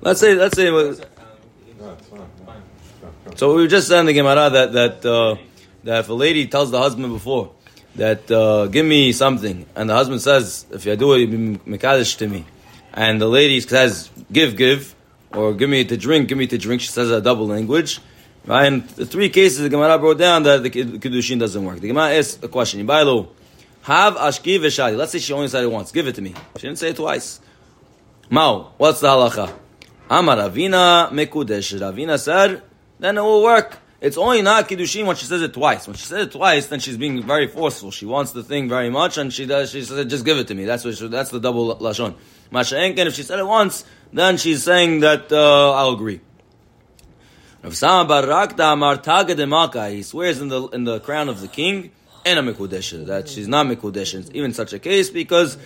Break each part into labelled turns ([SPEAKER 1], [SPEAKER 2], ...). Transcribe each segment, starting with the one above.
[SPEAKER 1] Let's say, let's say, so we were just saying the Gemara that that uh, that if a lady tells the husband before that uh, give me something, and the husband says if you do it, you be mekadesh to me, and the lady says give give, or give me to drink, give me to drink. She says a double language. Right? And the three cases the Gemara brought down that the kiddushin doesn't work. The Gemara asks a question: have ashki. Let's say she only said it once. Give it to me. She didn't say it twice. Mao, what's the halacha? Amar Ravina mekudesh. Ravina said, then it will work. It's only not kiddushin when she says it twice. When she says it twice, then she's being very forceful. She wants the thing very much, and she does. She says, "Just give it to me." That's what. She, that's the double lashon. Masha'enken. If she said it once, then she's saying that uh, I'll agree. Rav Sama Barakta Amar Taga He swears in the in the crown of the king and a mekudesha that she's not mekudesha. Even such a case because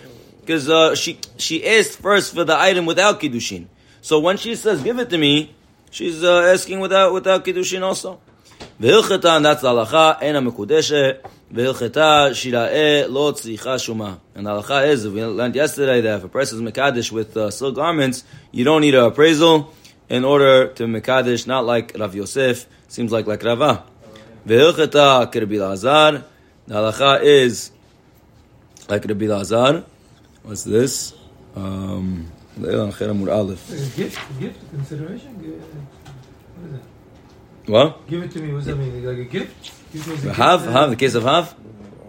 [SPEAKER 1] because uh, she she asked first for the item without kiddushin. So when she says give it to me, she's uh, asking without without kiddushin also. V'hilcheta that's the halacha ena mekudesha. V'hilcheta shira'e lo tzricha shuma. And the halacha is we learned yesterday that if a person is mekadesh with uh, silk garments, you don't need an appraisal in order to mekadesh, not like Rav Yosef. Seems like like Rava. V'hilcheta kirbi lazar. The halacha is like Rabbi Lazar. What's this? Um,
[SPEAKER 2] Aleph. Gift, gift, consideration. What is it?
[SPEAKER 1] What?
[SPEAKER 2] Give it to me. What does that mean? Like a gift?
[SPEAKER 1] Have, have. The case of have.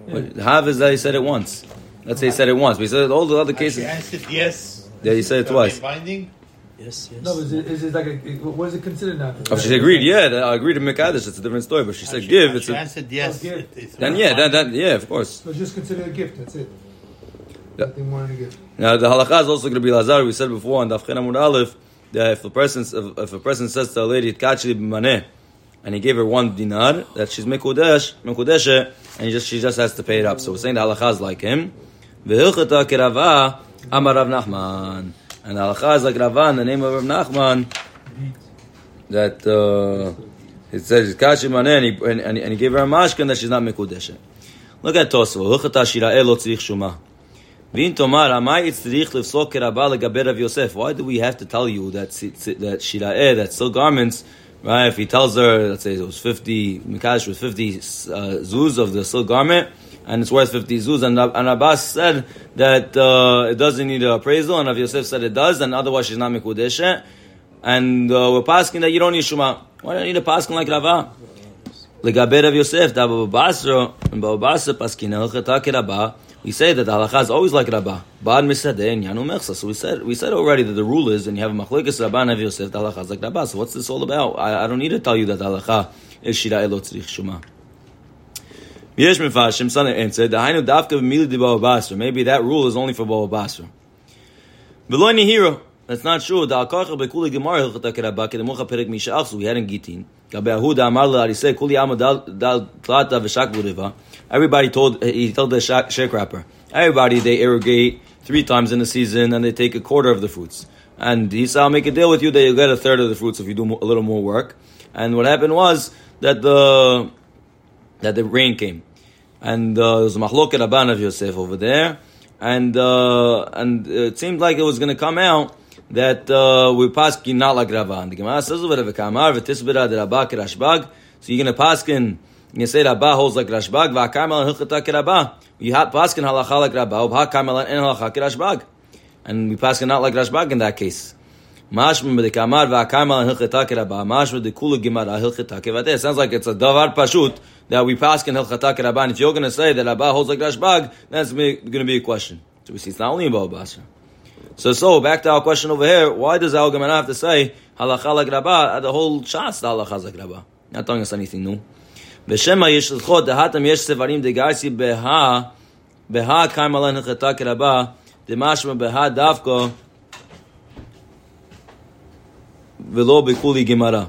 [SPEAKER 1] Yeah. Have is that he said it once. Let's say he said it once. But he said all the other cases. She
[SPEAKER 3] answered yes.
[SPEAKER 1] Yeah, he said it twice.
[SPEAKER 3] Binding.
[SPEAKER 2] Yes, yes. No, is it, is it like a, what is it considered now?
[SPEAKER 1] Oh, she agreed. Yeah, I agreed to Mekadesh. It's a different story. But she said give.
[SPEAKER 3] It's
[SPEAKER 1] she
[SPEAKER 3] a, answered yes.
[SPEAKER 2] Oh,
[SPEAKER 1] then yeah, that, that, yeah, of course.
[SPEAKER 2] So just consider a gift. That's it.
[SPEAKER 1] Yeah.
[SPEAKER 2] Nothing more than a.
[SPEAKER 1] Now the halakha is also going to be Lazar. We said before on Dafchen Amud Aleph that if a person if, if a person says to a lady Tkachli b'maneh and he gave her one dinar that she's mekudesh mekudeshe and just she just has to pay it up. So we're saying the halakha is like him. V'hilchata kirava Amar Rav Nachman. And the halacha is like Ravan, the name of Rav Nachman, that uh, it says Kashi Maneh, and, and, and, he gave her a mashkin that she's not mekudeshet. Look at Tosfo. Luchata shira'e lo tzrich shuma. Of. Why do we have to tell you that that shira'e, that silk garments, right? If he tells her, let's say it was 50, Mikash was 50 uh, zuz of the silk garment, and it's worth 50 zuz. And, and Abbas said that uh, it doesn't need an appraisal, and Rav Yosef said it does, and otherwise she's not mikudeshe. And uh, we're passing that you don't need shuma. Why don't you need a paskin like Rava? Legabe Rav Yosef, da Baba Basra, and Baba Basra paskin el Rabba. We say that the halacha is always like Rabba. Bad misadeh and yanu mechsa. So we said we said already that the rule is, and you have a machlekes Rabba and Yosef, the halacha is like Rabba. So what's this all about? I, I don't need to tell you that the halacha is shira elot tzrich shuma. Yesh mefashim son answered, "Dahainu dafka b'mili di Basra." Maybe that rule is only for Baba Basra. V'lo hero. That's not true. Da akarcha bekuli gemara hilchata kerabba kedemocha perek mishach. We had in Gitin. Everybody told he told the sharecropper. Everybody they irrigate three times in the season and they take a quarter of the fruits. And he said, "I'll make a deal with you that you'll get a third of the fruits if you do a little more work." And what happened was that the that the rain came, and uh, there was a machloket Rabban of Yosef over there, and uh, and it seemed like it was going to come out that uh, we paskin not like Rabban. The Gemara says over the Kamar v'tisbira de Rabba Rashbag. So you're going to paskin. You can say Rabba holds like Rashbag. V'akarmel hilchata Rabba. You paskin halacha like Rabba. V'akarmel and halacha Rashbag. And we paskin not like Rashbag in that case. Mashma b'dekamar v'akarmel and hilchata Rabba. Mashma dekula gemara hilchata kevadeh. Sounds like it's a davar pashut that we pass in Hilchata Rabban. If you're going to say that Rabba holds like Rashbag, that's going to be a question. So we see it's not only about Basra. So, so back to our question over here. Why does Al Gemara have to say halacha like Rabba? The whole shas the halacha like Rabba. Not telling us anything new. B'shema yishlchot dehatam yesh sevarim degarsi beha beha kaimalan hilchata Rabba demashma beha davko velo bekuli Gemara.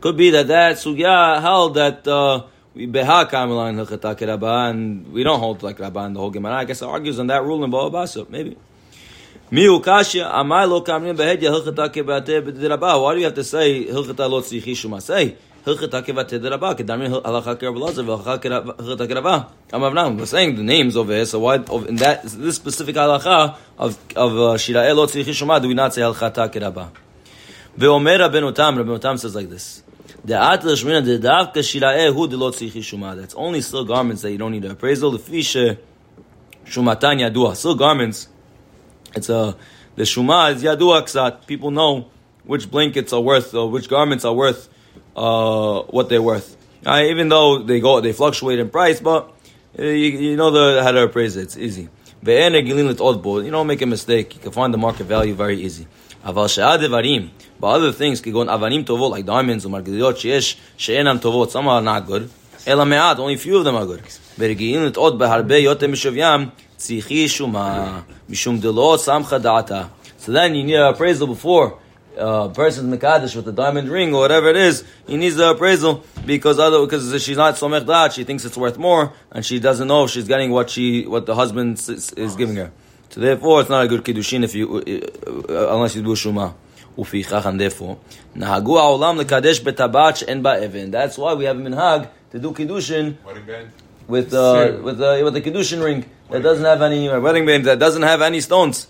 [SPEAKER 1] Could be that that sugya held that. Uh, we beha kamalan hilchata Rabba, and we don't hold like Rabba in the whole Gemara. I guess it argues on that rule in Ba'abasa, maybe. Amai lo. Why do you have to say hilchata lo tzichi shumaseh? Hilchata kevateh derabah. We're saying the names over here, so why in that this specific halacha of of uh, shirae lo do we not say hilchata kerabah? Ve'omer Rabbeinu Tam. Rabbeinu Tam says like this. That's only silk garments that you don't need an appraisal. The fisher shumatan yadua. Still garments it's a the Shuma is Yadu Ksat. People know which blankets are worth, or which garments are worth uh, what they're worth. Uh, even though they go, they fluctuate in price, but uh, you, you, know the, how to appraise it. It's easy. You don't make a mistake. You can find the market value very easy. But other things can go in avanim tovot, like diamonds or margariot she'ish sheenam tovot. Some are not good. Only few of them are good. So then you need an appraisal before uh, person Mekadesh with a diamond ring or whatever it is, he needs the appraisal because other because she's not so mechdat. she thinks it's worth more, and she doesn't know if she's getting what she what the husband is, is giving her. So therefore, it's not a good kiddushin if you uh, uh unless you do shuma. Ufichach and therefore, nahagu haolam lekadesh betabach and ba'evin. That's why we have a minhag to do kiddushin
[SPEAKER 3] uh,
[SPEAKER 1] with uh, with uh, with the kiddushin ring that doesn't have any uh, wedding band that doesn't have any stones,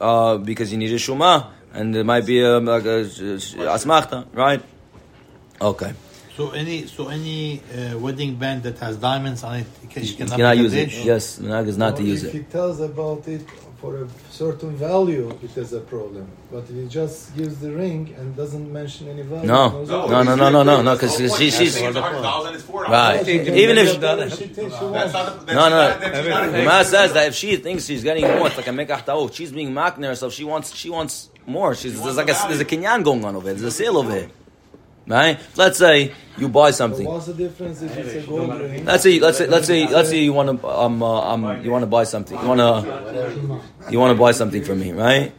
[SPEAKER 1] uh, because you need a shuma and it might be um, like a sh- sh- asmachta, right? Okay,
[SPEAKER 4] So any so any uh, wedding band that has diamonds on it, you, can, you
[SPEAKER 1] you
[SPEAKER 4] cannot,
[SPEAKER 1] cannot
[SPEAKER 4] make a
[SPEAKER 1] use it. Yes, the minhag is not to
[SPEAKER 5] Or
[SPEAKER 1] use
[SPEAKER 5] if
[SPEAKER 1] it.
[SPEAKER 5] he tells about it for a certain value, it is a problem. But if he just gives the ring and doesn't mention any value,
[SPEAKER 1] No.
[SPEAKER 5] knows
[SPEAKER 1] No,
[SPEAKER 5] all.
[SPEAKER 1] no, no, no, no, no, 'cause
[SPEAKER 3] The
[SPEAKER 1] she- she's-
[SPEAKER 3] She thinks it's 100,000, it's $4.
[SPEAKER 1] Right.
[SPEAKER 5] She
[SPEAKER 1] Even if-
[SPEAKER 5] she thinks she
[SPEAKER 3] That's
[SPEAKER 5] wants.
[SPEAKER 3] not
[SPEAKER 1] No, no.
[SPEAKER 3] that's not- that's
[SPEAKER 1] The
[SPEAKER 3] not-
[SPEAKER 1] Gemara says that if she thinks she's getting more, it's like a mekach oh, ta'ot. She's being makner herself. She wants, she wants more. She's there's like a there's a kinyan going on over here. There's a sale over here, right? Let's say you buy
[SPEAKER 5] But
[SPEAKER 1] something.
[SPEAKER 5] what's the difference if it's a gold ring?
[SPEAKER 1] Let's say, let's say, let's say, let's say you want to, um, uh, um, you want to buy something. You want to, you want to buy something from me, right?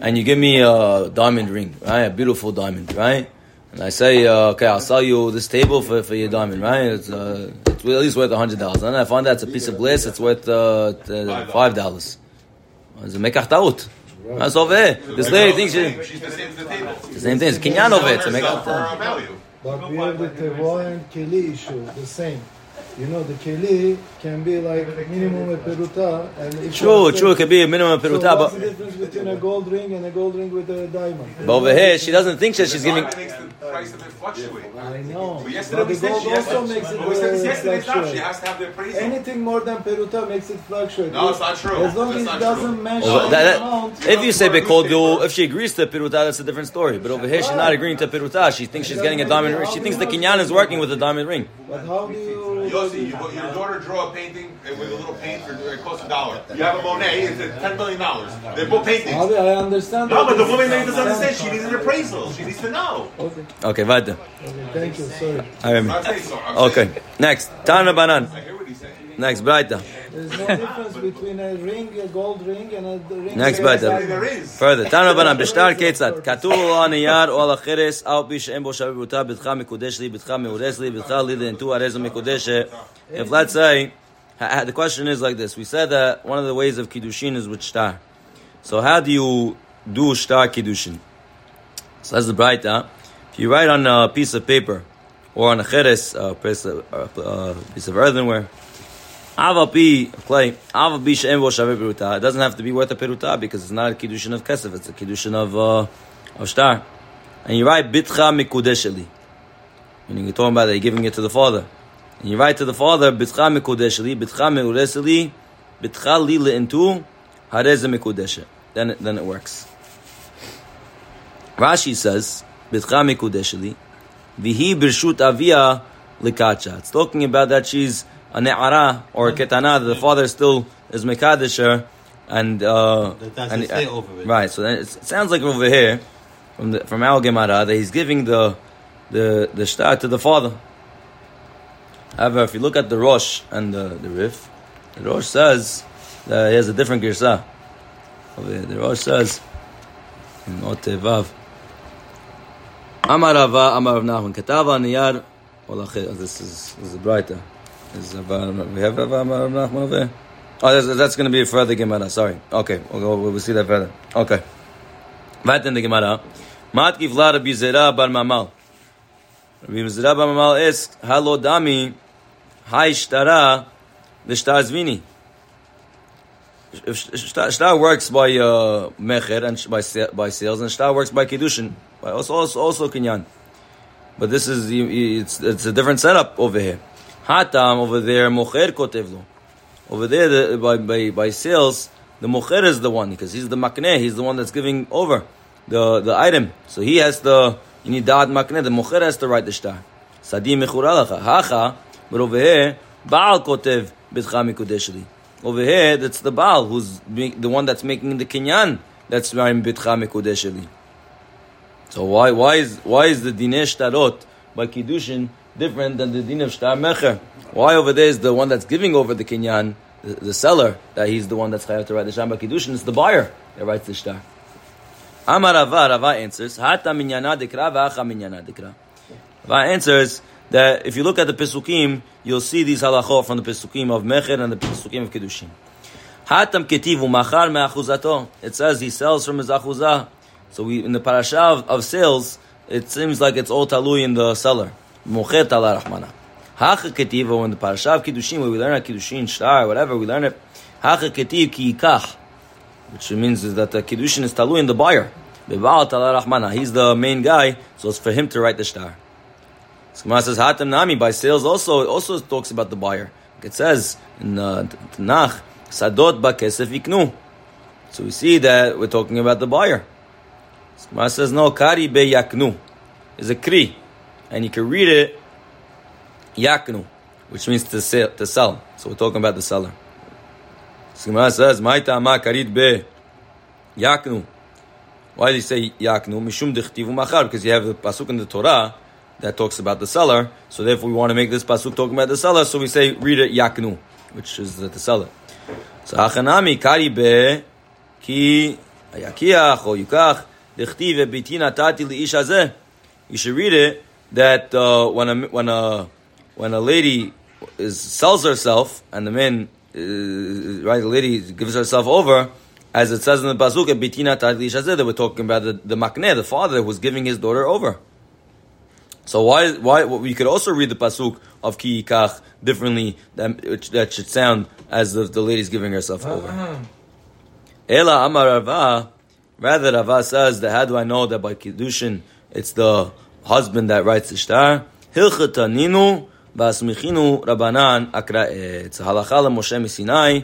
[SPEAKER 1] And you give me a diamond ring, right? A beautiful diamond, right? And I say, uh, okay, I'll sell you this table for, for your diamond, right? It's, uh, it's at least worth a hundred dollars. And I find out it's a piece of glass. It's worth uh, five dollars. It's a mekach ta'ut. That's over here. This lady thinks she,
[SPEAKER 3] She's the same as the table.
[SPEAKER 1] the same thing. It's kinyan over here. It's a mekach
[SPEAKER 3] for
[SPEAKER 1] ta'ut.
[SPEAKER 5] But we have the tevoa and keli issue, the same. You know, the keli can be like minimum a peruta, and if
[SPEAKER 1] True, true. It could be a minimum
[SPEAKER 5] So
[SPEAKER 1] peruta,
[SPEAKER 5] what's the
[SPEAKER 1] but,
[SPEAKER 5] difference between a gold ring and a gold ring with a diamond?
[SPEAKER 1] but over here she doesn't think that she's giving.
[SPEAKER 3] Makes the price of it fluctuate.
[SPEAKER 5] I know.
[SPEAKER 3] But yesterday
[SPEAKER 5] But
[SPEAKER 3] we said she has to,
[SPEAKER 5] also makes it
[SPEAKER 3] but we said yesterday, stop. She has to have the appraisal.
[SPEAKER 5] Anything more than peruta makes it fluctuate.
[SPEAKER 3] No, it's not true.
[SPEAKER 5] As long as it doesn't
[SPEAKER 3] true.
[SPEAKER 5] mention
[SPEAKER 1] Well,
[SPEAKER 5] the
[SPEAKER 1] that- that-
[SPEAKER 5] amount.
[SPEAKER 1] if you say bekodu, if she agrees to peruta, that's a different story. But over here, she's not agreeing to peruta. She thinks she's getting a diamond ring. She thinks the kinyan is working with a diamond ring.
[SPEAKER 5] But how do you?
[SPEAKER 3] Yossi, you, your daughter draw a painting with a little paint for it costs a dollar. You have a Monet, it's at ten million dollars. They're both paintings.
[SPEAKER 5] How do I understand?
[SPEAKER 3] No, but the woman doesn't understand. She needs an appraisal. She needs to know.
[SPEAKER 5] Okay,
[SPEAKER 1] Okay, weiter.
[SPEAKER 5] okay, thank you. Sorry.
[SPEAKER 1] I remember.
[SPEAKER 3] I'll tell you so. I'm
[SPEAKER 1] Okay, next. Tana banan. Next Braita.
[SPEAKER 5] There's no difference between a ring, a gold ring, and a ring.
[SPEAKER 1] Next
[SPEAKER 3] Braita.
[SPEAKER 1] Further. Tanu banan bishtar ketzat. Katuv lo aniyar o al acheres al pi she'em bo shavu buta bitcha mikodesh li, bitcha meures li, bitcha li Tu arez mikodeshe. If let's say, the question is like this. We said that one of the ways of kiddushin is with shtar. So how do you do shtar kiddushin? So that's the Braita. If you write on a piece of paper, or on a cheres, a piece of, a piece of earthenware, it doesn't have to be worth a peruta because it's not a kiddushin of kesef. It's a kiddushin of uh, of shtar. And you write bitcha mikudesheli. Meaning you're talking about that you're giving it to the father. And you write to the father bitcha mikudesheli, bitcha meureseli, bitcha li leintu, hareze mikudeshe. Then it, then it works. Rashi says bitcha mikudesheli, vihi birshut avia likacha. It's talking about that she's a ne'ara or a ketana, that the father still is mekadesher, and uh, and,
[SPEAKER 4] to stay over it.
[SPEAKER 1] right. So then it sounds like over here from the, from Al Gemara that he's giving the the the shtar to the father. However, if you look at the Rosh and the, the Rif, the Rosh says that he has a different girsa. The Rosh says in Otevav. Amar Rava, Amar Rav Nachman, Katava Niyar. This is this is brighter. Is. Oh, that's, that's going to be a further Gemara. Sorry. Okay, we'll, we'll see that further. Okay. Weiter in the Gemara. Mat Givla Rabbi Zera Bar Mamal. Rabbi Mezira Bamamal asks, Halo Dami, Hai Shtara, Zvini. Shtar works by uh, Mecher and by, by sales, and Shtar works by Kiddushin, by also, also, also Kinyan. But this is, it's, it's a different setup over here. Hatam over there, Mocher Kotevlo. Over there, the, by, by, by sales, the Mocher is the one, because he's the Makneh, he's the one that's giving over the, the item. So he has the, you need the Mocher has to write the Shtar. Sadi Mechuralacha. Hacha, but over here, Baal Kotev Bitcha Mikudeshli. Over here, that's the Baal, who's the one that's making the Kinyan, that's writing Bitcha Mikudeshli. So why why is why is the dineh shtarot by kiddushin different than the din of shtar mecher? Why over there is the one that's giving over the kinyan, the, the seller, that he's the one that's chayav to write the shtar by kiddushin? It's the buyer that writes the shtar. Amar Rava, Rava answers, Hata minyana dekra v'acha minyana. Rava answers that if you look at the Pesukim, you'll see these halachot from the Pesukim of Mecher and the Pesukim of Kiddushin. Hatam ketiv umachar me'achuzato. It says he sells from his achuzah. So we, in the parasha of, of sales, it seems like it's all talui in the seller. Mocher tala rahmana. Hacha ketiv, or in the parasha of Kiddushin, where we learn at Kiddushin, shtar, whatever, we learn it. Hacha ketiv ki yikach. Which means is that the Kiddushin is talu in the buyer. Bebaal tala rahmana. He's the main guy, so it's for him to write the shtar. So Gemara says Hatam Nami by sales also it also talks about the buyer. It says in uh, Tanakh Sadot ba kesef iknu. So we see that we're talking about the buyer. So Gemara says no kari be yaknu is a kri, and you can read it yaknu, which means to sell. To sell. So we're talking about the seller. So Gemara says ma'ita ma karid be yaknu. Why do you say yaknu? Mishum dechtivu machar because you have the pasuk in the Torah that talks about the seller. So therefore, we want to make this pasuk talking about the seller. So we say read it yaknu, which is the, the seller. So hachanami kari be ki ayakiach or yukach dechtiv bitina tati liish. You should read it that uh, when a when a when a lady is sells herself and the man uh, right the lady gives herself over. As it says in the pasuk, "Bitina hazeh," that we're talking about the, the makneh, the father who's giving his daughter over. So why why we could also read the pasuk of ki yikach differently that that should sound as if the lady's giving herself over. Ela Amar Rava, rather Rava says that how do I know that by kiddushin it's the husband that writes the shtar? Hilchataninu v'asmichinu rabanan akra. It's a halacha Moshe Sinai,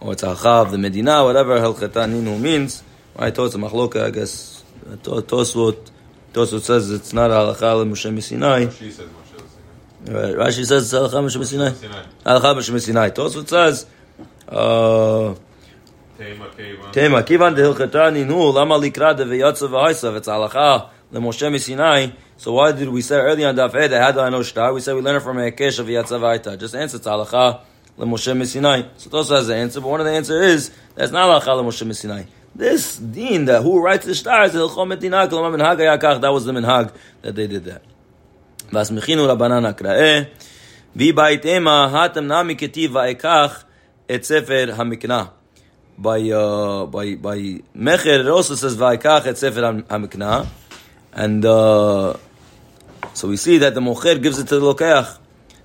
[SPEAKER 1] or it's a halacha of the Medina, whatever hilchataninu means. Right? A machloka, I guess. Tosfot. Tosfot says it's not a halacha Moshe Sinai.
[SPEAKER 3] She says Moshe Sinai.
[SPEAKER 1] Right. Rashi says it's halacha Moshe Sinai. Halacha Moshe Sinai. Tosfot says. Uh,
[SPEAKER 3] Tema Keva.
[SPEAKER 1] Tema, kivan de hilchetani nu, lama likra de v'yatza v'haisav, so why did we say earlier on Daf that had I know star? We said we learn it from a Akesh of Yatzavaita. Just answer Talacha Moshe Mishinai. So Tosa has the answer, but one of the answer is that's not Halacha Moshe Mishinai. This dean that who writes the stars, that was the minhag that they did that. Vasmichinu Rabbanan Akra'eh. Vibaitema hatem nami ketiv va'ekach et sefer hamikna. By uh, by by Mecher it also says va'ekach et sefer hamikna, and uh, so we see that the mocher gives it to the lokeach.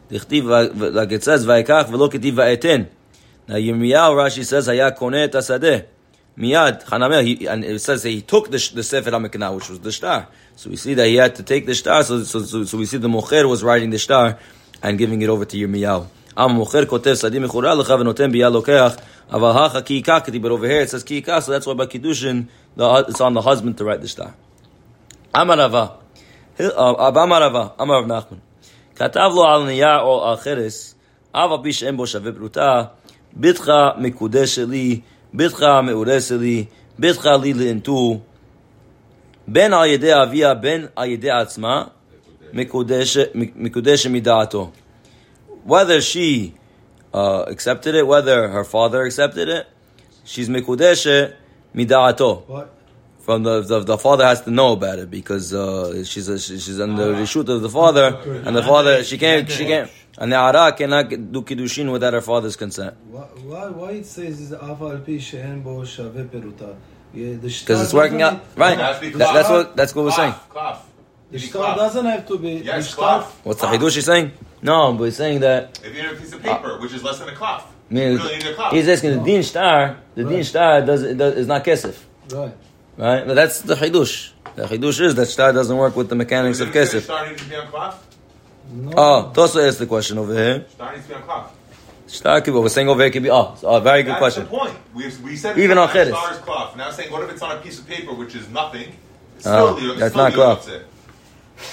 [SPEAKER 1] Like it says, vayikach v'lo ketiv. Now Yirmiyahu, Rashi says, haya koneh et asadeh. Miyad, Hanamel, and it says he took the, the Sefer HaMiknah, which was the star. So we see that he had to take the star, so, so, so, so we see the Mocher was writing the star and giving it over to Yirmiyahu. Am Mocher kotev sadi mechura lecha v'notem biya lokeach, aval hacha ki but over here it says ki so that's why by Kiddushin, the, it's on the husband to write the star. Amarava, Rava, Ab Amar Rava, Amar Rav Nachman, כתב לו על נייר או על חרס, אף על פי שאין בו שווה פרוטה, ביתך מקודש שלי, ביתך מאורס שלי, ביתך לי לאנטו, בין על ידי אביה, בין על ידי עצמה, מקודש, מקודש מדעתו. Whether she uh, accepted it, whether her father accepted it, she's מקודשת מדעתו.
[SPEAKER 5] What?
[SPEAKER 1] from the, the, the father has to know about it because uh, she's a, she's under the reshut of the father, and the father she can't she can't. And the Ara cannot do kiddushin without her father's consent.
[SPEAKER 5] Why, why, it says is afal pi shehen bo shave peruta?
[SPEAKER 1] Because it's working out, right? That, that's what that's what we're saying.
[SPEAKER 5] The
[SPEAKER 3] shtar
[SPEAKER 5] doesn't have to be.
[SPEAKER 3] Yes, klaf.
[SPEAKER 1] What's the Hidush saying? No, but he's saying that.
[SPEAKER 3] If you have a piece of paper, uh, which is less than a cloth. Really
[SPEAKER 1] he's asking the din star. The
[SPEAKER 5] right.
[SPEAKER 1] din does, does is not kesef.
[SPEAKER 5] Right
[SPEAKER 1] right? But that's the Hidush. The Hidush is that Star doesn't work with the mechanics of
[SPEAKER 3] Didn't you say
[SPEAKER 1] kesef.
[SPEAKER 3] Star needs to be on cloth.
[SPEAKER 5] No.
[SPEAKER 1] Oh, Tosa asked the question over here.
[SPEAKER 3] Star needs to be on cloth.
[SPEAKER 1] Star could be, we're saying over here could be. Oh, so, oh very good
[SPEAKER 3] That's
[SPEAKER 1] question.
[SPEAKER 3] the point. We, we said
[SPEAKER 1] Even on
[SPEAKER 3] that
[SPEAKER 1] Cheres.
[SPEAKER 3] star is cloth. Now saying, what if it's on a piece of paper, which is nothing? It's
[SPEAKER 1] Oh,
[SPEAKER 3] still, it's
[SPEAKER 1] that's
[SPEAKER 3] still
[SPEAKER 1] not cloth.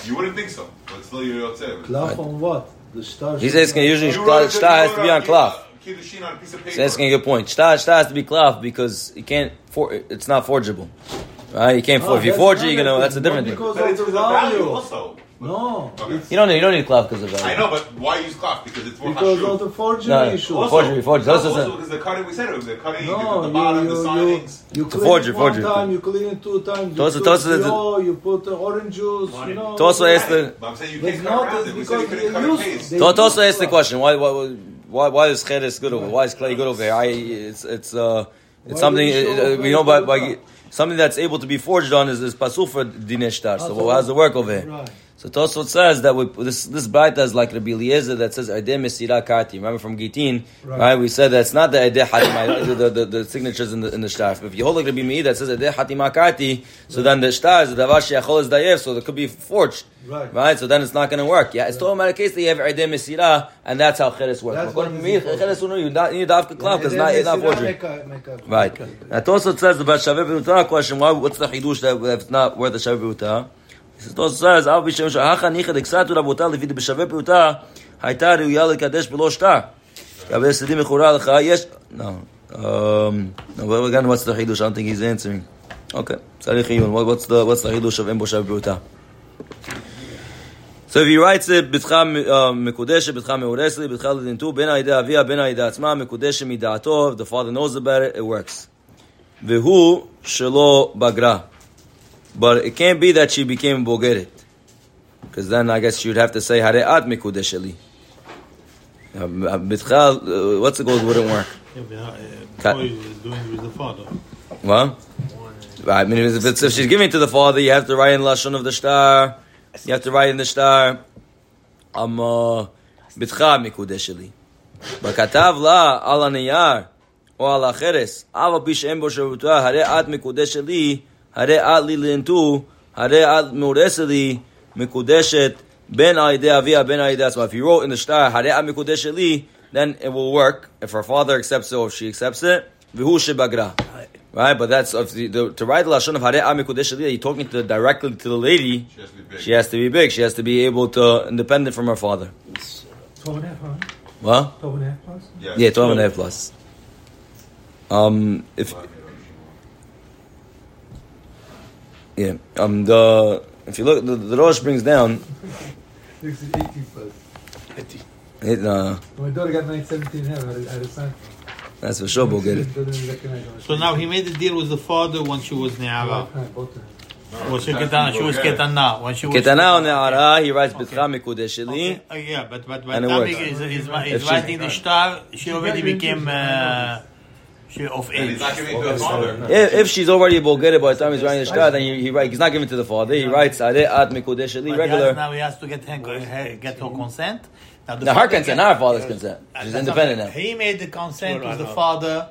[SPEAKER 3] You wouldn't think so, but it's still Yotzeh.
[SPEAKER 5] Cloth on what? The star.
[SPEAKER 1] He's
[SPEAKER 5] should
[SPEAKER 1] asking
[SPEAKER 5] be-
[SPEAKER 1] usually
[SPEAKER 3] You wrote
[SPEAKER 1] Star, has to be on cloth.
[SPEAKER 3] Kiddushin on a piece of paper.
[SPEAKER 1] He's asking a good point. Star, star has to be cloth because you can't. For, it's not forgeable, right? You can't.
[SPEAKER 5] No,
[SPEAKER 1] For, if you forge it, you're. That's a different thing.
[SPEAKER 5] because
[SPEAKER 3] But it's
[SPEAKER 5] the
[SPEAKER 3] because of value
[SPEAKER 5] value.
[SPEAKER 3] also.
[SPEAKER 5] No,
[SPEAKER 3] Okay.
[SPEAKER 1] You don't need. You don't need cloth because of that.
[SPEAKER 3] I know, but why use cloth? Because it's more
[SPEAKER 5] because
[SPEAKER 3] hashu.
[SPEAKER 5] of the forgery
[SPEAKER 1] No,
[SPEAKER 5] issue.
[SPEAKER 1] Also- Forgery, forgery.
[SPEAKER 3] Also,
[SPEAKER 1] Also-
[SPEAKER 3] also because the cutting, we said it was the cutting,
[SPEAKER 5] No,
[SPEAKER 3] the, the
[SPEAKER 5] you,
[SPEAKER 3] bottom,
[SPEAKER 5] you,
[SPEAKER 3] the
[SPEAKER 5] you,
[SPEAKER 3] signings.
[SPEAKER 5] you
[SPEAKER 1] It's a
[SPEAKER 5] clean
[SPEAKER 1] forgery,
[SPEAKER 5] it one
[SPEAKER 1] forgery.
[SPEAKER 5] time, you clean it two times, you
[SPEAKER 1] Tosa-
[SPEAKER 5] put
[SPEAKER 1] Tosa-
[SPEAKER 5] Dior, you put uh, orange juice, you know.
[SPEAKER 1] Tosa asked the-
[SPEAKER 3] But I'm saying you
[SPEAKER 5] But
[SPEAKER 3] can't cut
[SPEAKER 5] not
[SPEAKER 3] around it. We said you
[SPEAKER 5] because
[SPEAKER 3] couldn't
[SPEAKER 5] they
[SPEAKER 3] cut a
[SPEAKER 5] use-
[SPEAKER 3] case.
[SPEAKER 5] they-
[SPEAKER 1] Don't also ask the question. Why? Why? Why? Why why is Cheres good over? Why is clay good over here? I. It's. It's. Uh. It's
[SPEAKER 5] Why
[SPEAKER 1] something. Uh, we know by, by something that's able to be forged on is is pasul for dinesh shtar. So how does it work over here?
[SPEAKER 5] Right.
[SPEAKER 1] So Tosfot says that we, this this baita is like Rabbi Eliezer that says Adeh Mesira Karti. Remember from Gitin, right.
[SPEAKER 5] Right.
[SPEAKER 1] We said that's not the Adeh Hatima, the, the, the, signatures in the in the shtar. If you hold like Rabbi Meir that says Adeh Hatima Karti, so then the shtar is the davar she'achol is dayev, so it could be forged.
[SPEAKER 5] Right.
[SPEAKER 1] Right, so then it's not going to work. Yeah, it's about a case that you have Adeh Mesira, and that's how Cheres works.
[SPEAKER 5] That's
[SPEAKER 1] According to
[SPEAKER 5] what
[SPEAKER 1] me,
[SPEAKER 5] is important.
[SPEAKER 1] Cheres you not- you need Davka Klav because it's not, it's not forgery.
[SPEAKER 5] Make a- make a-
[SPEAKER 1] Right. Now Tosfot says the Shaveh Beruta question. Why? What's the chidush that that's not worth the Shaveh Beruta? He says Tosfot says Av Bishem Shahacha Nicha Deksatu Rabota Levi B'Shaveh Beruta Hayta Reuya Lekadesh Below Shtar. Rabbi Sidim Mechura Lecha Yesh. No. Um, no, well, again, what's the chidush? I don't think he's answering. Okay. Tzarich Iyun. What- What's the what's the chidush of Embo Shaveh Beruta? So if he writes it, בתך מקודשת, בתך מאורסת, בתך לדינתו, בין העדה אביה, בין העדה עצמה, מקודשת מדעתו, if the father knows about it, it works. והוא שלא בגרה. But it can't be that she became בוגרת. Because then I guess she would have to say, הרי את מקודשת לי. Uh, בתך, uh, what's the goal wouldn't work?
[SPEAKER 4] Yeah, but, uh,
[SPEAKER 1] Cut.
[SPEAKER 4] before he was doing it with the father.
[SPEAKER 1] What? Right, I mean, if, it's, if she's giving it to the father, you have to write in lashon of the star. You have to write in the star. I'm uh, bitcha mikudeh li. בכתב לה על הנייר או על החרס, אף על פי שאין בו שבותה, הרי את מקודשת לי, הרי את לי לנטו, הרי את מאורסת לי, מקודשת בין על ידי אביה, בין על ידי עצמה. If you wrote in the star, הרי את מקודשת לי, then it will work if her father accepts it or if she accepts it, והוא שבגרה. Right, but that's if the, the, to write the lashon of Hare Ami Kodesh Aliyah, you're talking to directly to the lady.
[SPEAKER 3] She has to be big.
[SPEAKER 1] She has to be big. She has to be able to independent from her father.
[SPEAKER 2] 12 and a half, huh?
[SPEAKER 1] What?
[SPEAKER 2] 12 and a half plus?
[SPEAKER 3] Yes.
[SPEAKER 1] Yeah, twelve and a half plus. Um, if yeah, um, the if you look, the, the Rosh brings down.
[SPEAKER 2] 60, 18 plus.
[SPEAKER 1] It, uh,
[SPEAKER 2] My daughter got 9, 17 and a half. I had, I had a son.
[SPEAKER 1] that's for sure. We'll get it.
[SPEAKER 2] Doesn't even recognize her.
[SPEAKER 4] So now he made the deal with the father when she was Ne'ara.
[SPEAKER 2] Both times, both times.
[SPEAKER 4] Or she ketana, she was ketana. When she was
[SPEAKER 1] Ketana on Ne'ara, he writes Bitcha Mikudesh Li.
[SPEAKER 4] Okay. Uh, yeah, but but by
[SPEAKER 1] And
[SPEAKER 4] the
[SPEAKER 1] it
[SPEAKER 4] time
[SPEAKER 1] works.
[SPEAKER 4] he is, is,
[SPEAKER 1] If
[SPEAKER 4] is
[SPEAKER 1] she-
[SPEAKER 4] writing the star, she already became uh, she of age.
[SPEAKER 3] he's not giving it to the father.
[SPEAKER 1] If, if she's already a Bulgaria by the time he's writing the shtar, then he, he write, he's not giving it to the father. He writes Are at Mikudesh Li
[SPEAKER 4] But he has,
[SPEAKER 1] regular.
[SPEAKER 4] now he has to get her, her- get her consent. Now the
[SPEAKER 1] Now her
[SPEAKER 4] father
[SPEAKER 1] consent, not her father's consent.
[SPEAKER 4] Uh,
[SPEAKER 1] She's independent
[SPEAKER 4] not-
[SPEAKER 1] now.
[SPEAKER 4] He made the consent with the father,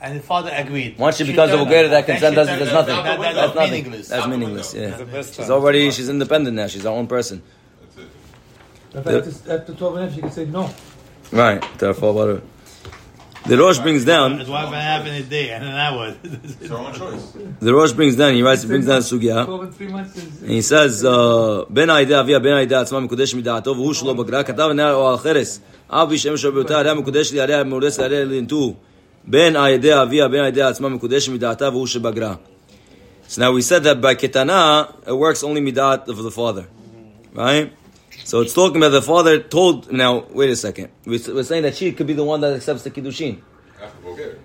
[SPEAKER 4] and the father agreed.
[SPEAKER 1] Once she becomes a Bulgaria, that consent
[SPEAKER 4] she
[SPEAKER 1] doesn't.
[SPEAKER 4] turned-
[SPEAKER 1] There's nothing.
[SPEAKER 4] That, that, that's
[SPEAKER 1] That's nothing.
[SPEAKER 4] meaningless.
[SPEAKER 1] That's meaningless.
[SPEAKER 3] window.
[SPEAKER 1] Yeah, she's already she's independent now. She's her own person.
[SPEAKER 3] That's it.
[SPEAKER 2] But after, after 12 and a half, she can say no.
[SPEAKER 1] Right. Therefore, about her. The Rosh brings down.
[SPEAKER 4] That's why it a day, and then that
[SPEAKER 3] was. it's own choice.
[SPEAKER 1] The Rosh brings down. He writes. He brings down sugya.
[SPEAKER 2] And
[SPEAKER 1] he says, uh, "Ben Aida Avia Ben Aida Atzma Mekudesh Midaato V'Hu Shlo Bagra Katav Ne'ar Oal Cheres Av Yishem Shabuta Aria Mekudesh Li Aria Meures Aria Lintu Ben Aida Avia Ben Aida Atzma Mekudesh Midaata V'Hu Shebagra." So now we said that by Ketana it works only midat of the father, right? So it's talking about the father told, now, wait a second. We- We're saying that she could be the one that accepts the kiddushin
[SPEAKER 3] After Bulgaria.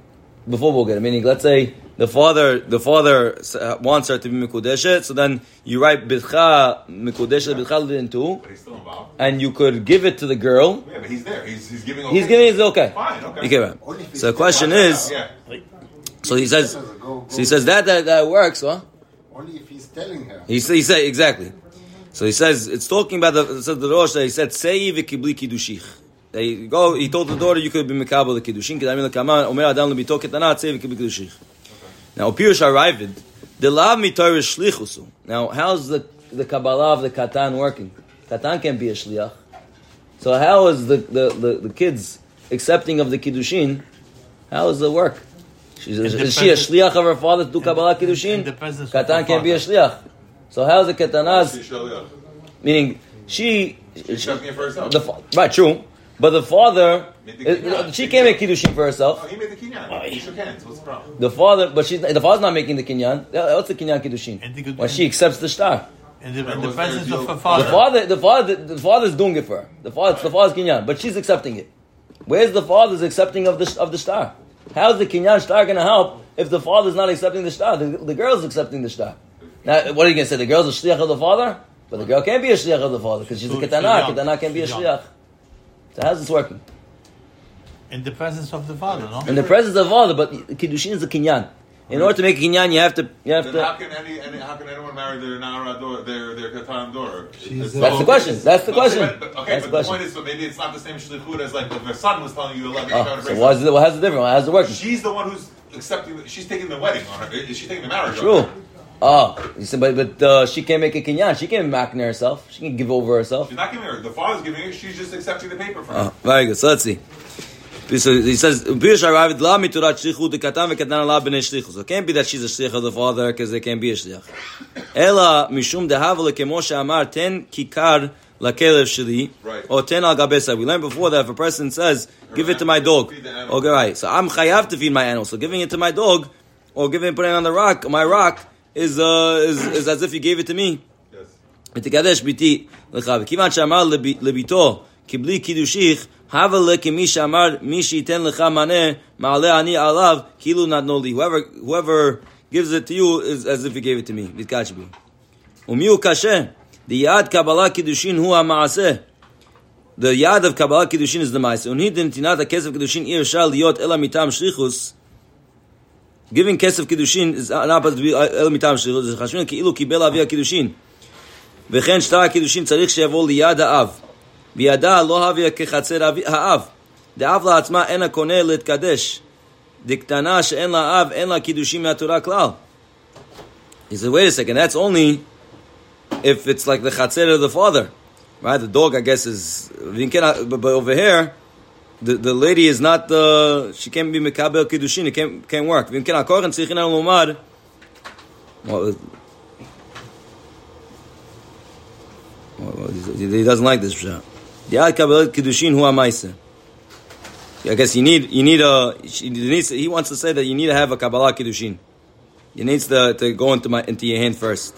[SPEAKER 1] before Bulgaria. Meaning, let's say the father the father uh, wants her to be mikudeshet, so then you write bitcha mikudeshet bitcha into,
[SPEAKER 3] But he's still involved.
[SPEAKER 1] and you could give it to the girl.
[SPEAKER 3] Yeah, but he's there. He's, he's giving
[SPEAKER 1] He's giving it okay.
[SPEAKER 3] Fine, okay.
[SPEAKER 1] Okay, right. So the question is,
[SPEAKER 3] Yeah.
[SPEAKER 1] so he says,
[SPEAKER 6] Go- go-
[SPEAKER 1] so he says that that, that works, huh?
[SPEAKER 6] Only if he's telling her.
[SPEAKER 1] He say, he say exactly. So he says it's talking about the says the Rosh that he said sei v'kibli kiddushich. They go. He told the daughter you could be mekabel the kiddushin. Kedamim lekaman omer adam lebito ketana sei v'kibli kiddushich. Now Pirush arrived. The lav mitar shlichusu. Now how's the the kabbalah of the katan working? Katan can't be a shliach. So how is the the, the, the kids accepting of the kiddushin? How does it work? She's, is she a shliach of her father to do kabbalah kiddushin?
[SPEAKER 4] the
[SPEAKER 1] Katan
[SPEAKER 4] her
[SPEAKER 1] can be a shliach. So how's the katanas?
[SPEAKER 3] She's shaliach.
[SPEAKER 1] Meaning she,
[SPEAKER 3] She's accepting it for herself.
[SPEAKER 1] the right true, but the father
[SPEAKER 3] Made the kinyan.
[SPEAKER 1] uh, she can't make kiddushin for
[SPEAKER 3] Oh,
[SPEAKER 1] herself.
[SPEAKER 3] he made the kinyan. He shook hands. What's the problem?
[SPEAKER 1] The father, but she's the father's not making the kinyan. Uh, What's the kinyan kiddushin?
[SPEAKER 4] And the
[SPEAKER 1] When she accepts the star.
[SPEAKER 4] In the, in
[SPEAKER 3] Right,
[SPEAKER 4] the
[SPEAKER 3] was
[SPEAKER 4] presence of her
[SPEAKER 1] The
[SPEAKER 4] father.
[SPEAKER 1] father, the father, the father's doing it for her. The father, it's the father's kinyan, but she's accepting it. Where's the father's accepting of the of the star? How's the kinyan star going to help if the father's not accepting the star? The, the girl's accepting the star. Now, what are you going to say? The girl's a shliach of the father, but the girl can't be a shliach of the father because she's a
[SPEAKER 4] She's
[SPEAKER 1] ketana.
[SPEAKER 4] young.
[SPEAKER 1] Ketana can't be a
[SPEAKER 4] She's
[SPEAKER 1] shliach. So how's this working?
[SPEAKER 4] In the presence of the father, no?
[SPEAKER 1] In the presence of the father, but kiddushin is a kinyan. In order to make a kinyan, you have to you have
[SPEAKER 3] Then how can any, any how can anyone marry their Nara daughter, their their Katan daughter?
[SPEAKER 5] She's, uh,
[SPEAKER 1] That's the question. That's the
[SPEAKER 3] But-
[SPEAKER 1] question.
[SPEAKER 3] but- Okay,
[SPEAKER 1] That's the
[SPEAKER 3] but the
[SPEAKER 1] question.
[SPEAKER 3] point is, so maybe it's not the same shlichut as like the her son was telling you to let me
[SPEAKER 1] Oh,
[SPEAKER 3] try
[SPEAKER 1] so why is it, how's it different? How's it working?
[SPEAKER 3] She's the one who's accepting. She's taking the wedding on her. Is she taking the marriage? on
[SPEAKER 1] True. Oh, you said, but but uh, she can't make a kinyan. She can't makna herself. She can give over herself.
[SPEAKER 3] She's not giving her. The father's giving her. She's just accepting the paper from her.
[SPEAKER 1] Oh, very good. So let's see. So he says, "Pirush arrived la miturat shlichut dekatan vekatan la b'nei shlichut." So it can't be that she's a shlich of the father because they can't be a shlich. Ela mishum dehav lekemo she'amar ten kikar lakelev sheli or ten al gabesa. We learned before that if a person says, "Give it to my dog,"
[SPEAKER 3] Feed the animal.
[SPEAKER 1] okay, right. So I'm chayav to feed my animal. So giving it to my dog or giving it putting it on the rock, my rock is uh, is, is as if you gave it to me.
[SPEAKER 3] Yes.
[SPEAKER 1] ותקדש ביתי לך. וכיוון שאמר לב- לביתו, כי בלי קידושיך, הבה לה כמי שאמר, מי שייתן לך מענה, מעלה אני עליו, כאילו נתנו לי. Whoever, whoever gives it to you is as if he gave it to me. מתקדש בי. ומי הוא קשה? דיעד קבלה קידושין הוא המעשה. The yad of Kabbalah Kiddushin is the Maisa. Unhi נתינת הכסף קידושין אי אפשר להיות אלא מטעם שליחוס. Giving כסף קידושין is not supposed to be אלא מטעם שליחוס. זה חשוב כאילו קיבל אבי הקידושין. וכן שטר הקידושין צריך שיבוא ליד האב. בידה לא הביא כחצר אבי- האב. דאב לעצמה אין הקונה להתקדש. דקטנה שאין לה אב, אין לה קידושין מהתורה כלל. He said, wait a second, that's only if it's like the chatzer of the father. Right? The dog, I guess, is... But, but over here, the, the lady is not uh, she can't be mekabel kiddushin. It can't can't work. V'im ken akoren tzrichin al he doesn't like this The ad kabbalat kiddushin hu amaisa. I guess you need you need a he, needs, he wants to say that you need to have a kabbalah kiddushin. You needs to, to go into my into your hand first.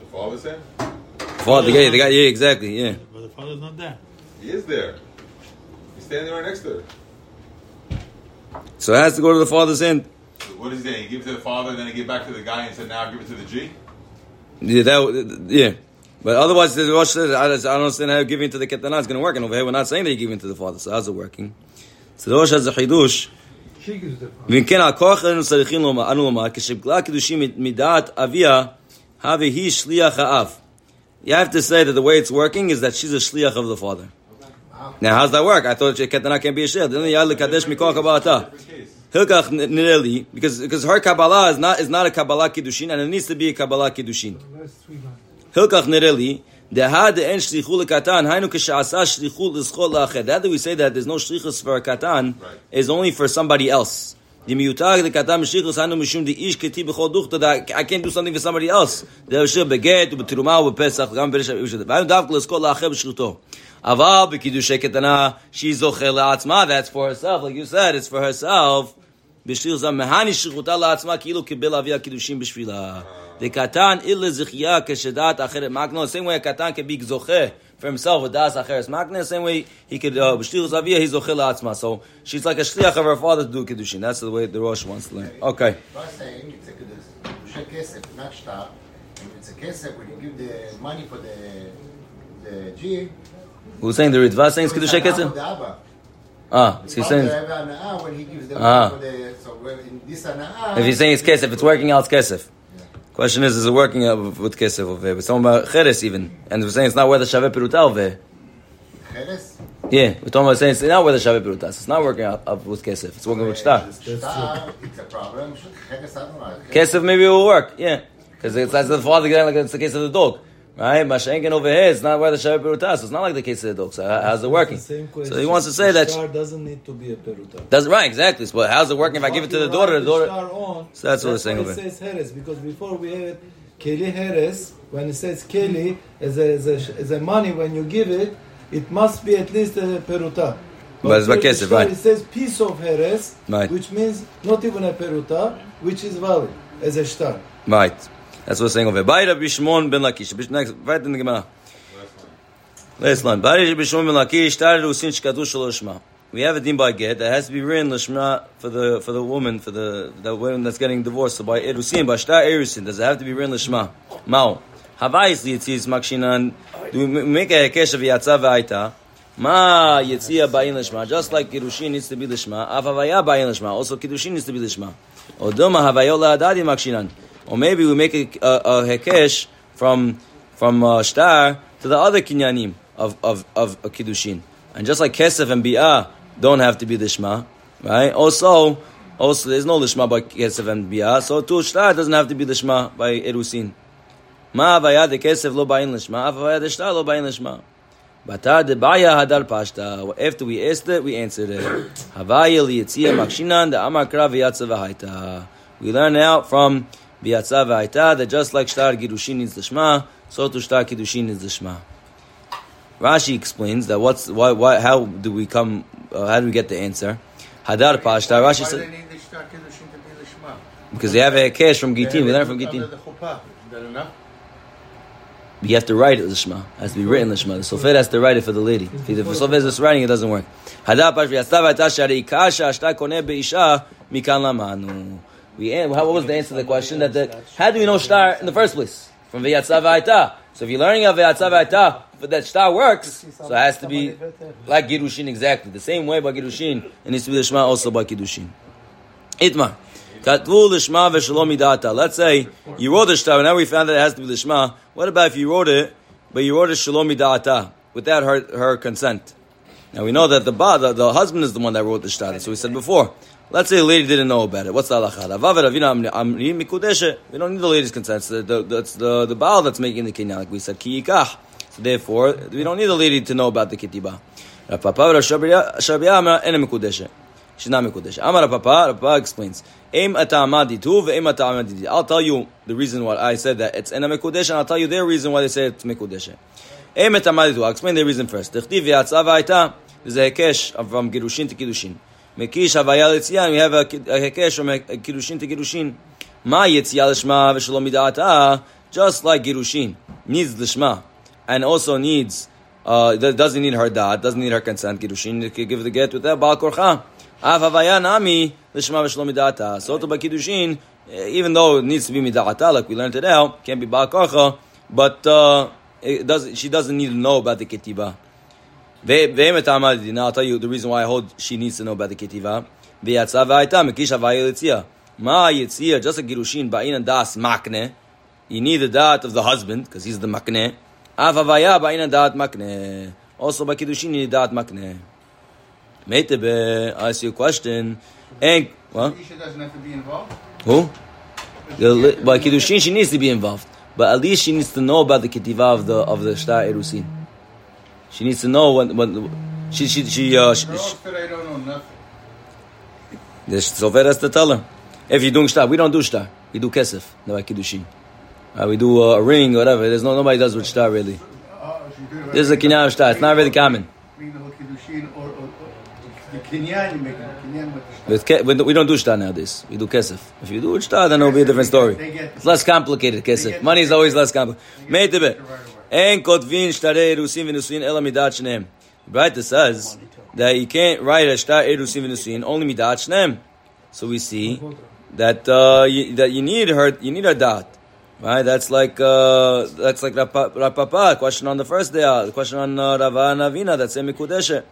[SPEAKER 3] The father's hand.
[SPEAKER 1] Father, yeah, guy, the guy, yeah, exactly, yeah.
[SPEAKER 4] But the father's not there.
[SPEAKER 3] He is there He's standing right next to her.
[SPEAKER 1] So it has to go to the father's hand.
[SPEAKER 3] What is he saying? He give it to the father, then he give it back to the guy and said, "Now give it to the G."
[SPEAKER 1] Yeah, that, yeah. But otherwise, the Rosh says, I don't I don't understand how giving to the ketana is going to work. And over here, we're not saying that you're giving to the father. So how's it working? So the Rosh has a chidush.
[SPEAKER 2] She gives the
[SPEAKER 1] ואם כן, הכוח אלינו צריכים לומר, אנו לומר, כשבגלה קידושים מדעת אביה, הווה היא שליח האב. You have to say that the way it's working is that she's a shliach of the father. Now, how's that work? I thought ketana can't be a shliach. Then yad lekadesh mikol kabbalata.
[SPEAKER 3] Different case.
[SPEAKER 1] Hilkach nireli, because because her kabbalah is not is not a kabbalah kiddushin, and it needs to be a kabbalah kiddushin.
[SPEAKER 2] last three lines.
[SPEAKER 1] Hilkach nireli, dehad en shlichu lekatan, hainu kishasa shlichu l'schol la'ached. That we say that there's no shlichus for a katan
[SPEAKER 3] Right.
[SPEAKER 1] is only for somebody else. The miyutag the katan mishlichus hainu mishum the ish keti b'chol duchta that I can't do something for somebody else. The shir beget u'betiruma u'bepesach gam b'rish u'shad. V'hainu davk l'schol la'ached b'shluto. Aval b'kiddushay ketana she zocher la'atzma. That's for herself, like you said, it's for herself. בשביל זה מהני שריחותה לעצמה כאילו קיבל אבי הקידושים בשבילה. דקטן אילה זכייה כשדעת אחרת מקנה, the same way a קטן can be זוכה for himself with דעת אחרת מקנה, the same way he could, uh, בשביל זה אביה, he זוכה לעצמה. So she's like a shliach of her father to do kiddushin. That's the way the Rosh wants to learn. Okay.
[SPEAKER 6] לא saying it's a קידושי כסף, not שטר. If it's a כסף, when you give the money for the, the G,
[SPEAKER 1] Who's saying the Ritva saying
[SPEAKER 6] Kedusha
[SPEAKER 1] Ketzim? Ah, so he's saying. Ah.
[SPEAKER 6] The,
[SPEAKER 1] if he's saying it's kesef, it's working out, it's kesef. Yeah. Question is, is it working out with kesef over there? Talking about cheres even, and we're saying it's not where the shavet peruta over
[SPEAKER 6] Cheres.
[SPEAKER 1] Yeah, we're talking about saying it's not where the shavet peruta. So it's not working out, with kesef. It's working with shtar.
[SPEAKER 6] It's a problem.
[SPEAKER 1] Kesef maybe it will work. Yeah, because it's like the father like it's the case of the dog. Right, Mashenkin over here, it's not where the Shabbat Peruta, so it's not like the case of the dog. So how's it working?
[SPEAKER 5] The same question.
[SPEAKER 1] So he wants to say that
[SPEAKER 5] Star doesn't need to be a peruta.
[SPEAKER 1] Doesn't, right, exactly. So how's it working if I give it to the daughter? The daughter.
[SPEAKER 5] On,
[SPEAKER 1] So that's what we're saying over
[SPEAKER 5] It says Heres because before we have it, Keli Heres. When it says Keli as a, as a as a money, when you give it, it must be at least a peruta.
[SPEAKER 1] But it's
[SPEAKER 5] here
[SPEAKER 1] bakesef,
[SPEAKER 5] the
[SPEAKER 1] right.
[SPEAKER 5] It says piece of Heres,
[SPEAKER 1] Right.
[SPEAKER 5] which means not even a peruta, which is valid as a star.
[SPEAKER 1] Right. That's what we're saying over here. Bishmon ben Lakish. Next, right in the Gemara. Last line. Bayra Bishmon ben Lakish. Tar Rusin Shkadu Shaloshma. We have a din by get that has to be written lishma for the for the woman for the the woman that's getting divorced. So by erusin, by shtar erusin, does it have to be written lishma? Mao. Havayis liyitzis makshinan. Do we make a hekesh of yatza v'aita? Ma yitzia bayin lishma. Just like kirushin needs to be lishma, av havaya bayin lishma. Also kiddushin needs to be lishma. Odoma havayo la'adadi makshinan. Or maybe we make a, a, a hekesh from from uh, shtar to the other kinyanim of of of a kiddushin. And just like kesef and bi'ah don't have to be the lishma, right? Also, also there's no lishma by kesef and bi'ah. So too shtar doesn't have to be the lishma by erusin. Ma havaya de kesef lo bayin lishma, havaya de shtar lo bayin lishma. Bata de baya hadar pashta. After we asked it, we answered it. Havaya liyitzia makshinan de amar kra v'yatza. We learn out from v'yatza v'haita that just like shtar girushin needs the shma, so to shtar kiddushin needs the shma. Rashi explains that what's why why how do we come uh, how do we get the answer? Hadar pashta. Rashi said
[SPEAKER 4] they need the shtar kiddushin to be lishma?
[SPEAKER 1] because they have a cash from Gitin. We learn from Gitin.
[SPEAKER 4] the. Is that enough?
[SPEAKER 1] You have to write it lishma. It has to be written lishma. The sofer has to write it for the lady. If the sofer is just writing, it doesn't work. Hadar pashta v'yatza v'haita shari kasha shtar koneh be'isha mikan lamanu. We what was the answer to the question? That the, how do we know shtar in the first place? From v'yatza v'haita. So if you're learning of v'yatza v'haita, but that shtar works, so it has to be like girushin exactly the same way by girushin. It needs to be the shema also by kiddushin. Itmar. Katvu lishma v'shalom midata. Let's say you wrote the shtar, and now we found that it has to be the lishma. What about if you wrote it, but you wrote it shalom midata without her her consent? Now we know that the ba, the, the husband is the one that wrote the shtar. So we said before. Let's say the lady didn't know about it. What's the halacha? We don't need the lady's consent. It's the, the, that's the, the Baal that's making the kinyan, like we said, ki yikach. So therefore, we don't need the lady to know about the kitiba. She's not Mikudeshe. Amar Papa, Papa explains. I'll tell you the reason why I said that it's Ene Mikudeshe, and I'll tell you their reason why they say it's Mikudeshe. Eim ata'amadi tu. I'll explain the reason first. Tichtiv v'yatzah v'ayta. There's a hekesh from Girushin to Kiddushin. Mekish havaya l'tziyan, we have a, hekesh from Kiddushin to Kiddushin. Ma yitzia l'shma v'shalom mida'ata, just like Girushin needs l'shma, and also needs, uh, doesn't need her da'at, doesn't need her consent, Girushin can give the get without Baal Korcha. Av havaya nami l'shma v'shalom mida'ata. So to by Kiddushin, eh, even though it needs to be mida'ata, like we learned it out, can't be Baal Korcha, but uh, it does, she doesn't need to know about the Ketibah. Ve- ve'emet amadi. Now I'll tell you the reason why I hold she needs to know about the ketiva. Ve'yatza v'ayta mekish havaya yitzia. Ma yitzia, just a girushin ba'in and das makne. You need the da'at of the husband because he's the makne. Havaya ba'in and da'at makne. Also by kiddushin you need da'at makne. Meitebe, I ask you a question. And what?
[SPEAKER 4] Isha doesn't have to be involved.
[SPEAKER 1] Who? The, by kiddushin she needs to be involved, but at least she needs to know about the ketiva of the of the shtar erusin. She needs to know when when she she she uh she,
[SPEAKER 4] Girls today don't know nothing.
[SPEAKER 1] the sofer has to tell her. If you're doing shtar, we don't do shtar. We do kesef, no kiddushin. Uh, we do uh, a ring, whatever. There's no nobody does with shtar really.
[SPEAKER 4] She it
[SPEAKER 1] This is a kinyan shtar. It's not really common.
[SPEAKER 4] The you make it with the
[SPEAKER 1] ke- we don't- do shtar nowadays. We do kesef. If you do shtar, then it'll be a different story. It's less complicated kesef. Money is always less complicated. Meitebe. En kotvin shtarei erusin v'nusin ela midat shneim. Right, it says that you can't write a shtar erusin v'nusin only midat shneim. So we see that uh, you, that you need her you need her dat. Right, that's like uh, that's like Rapa- Rapapa question on the first day, uh, the question on uh, Rava and Avina that's Mikudeshe.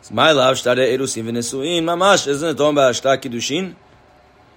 [SPEAKER 1] It's my love shtarei erusin v'nusin mamash. Isn't it talking about shtar kiddushin?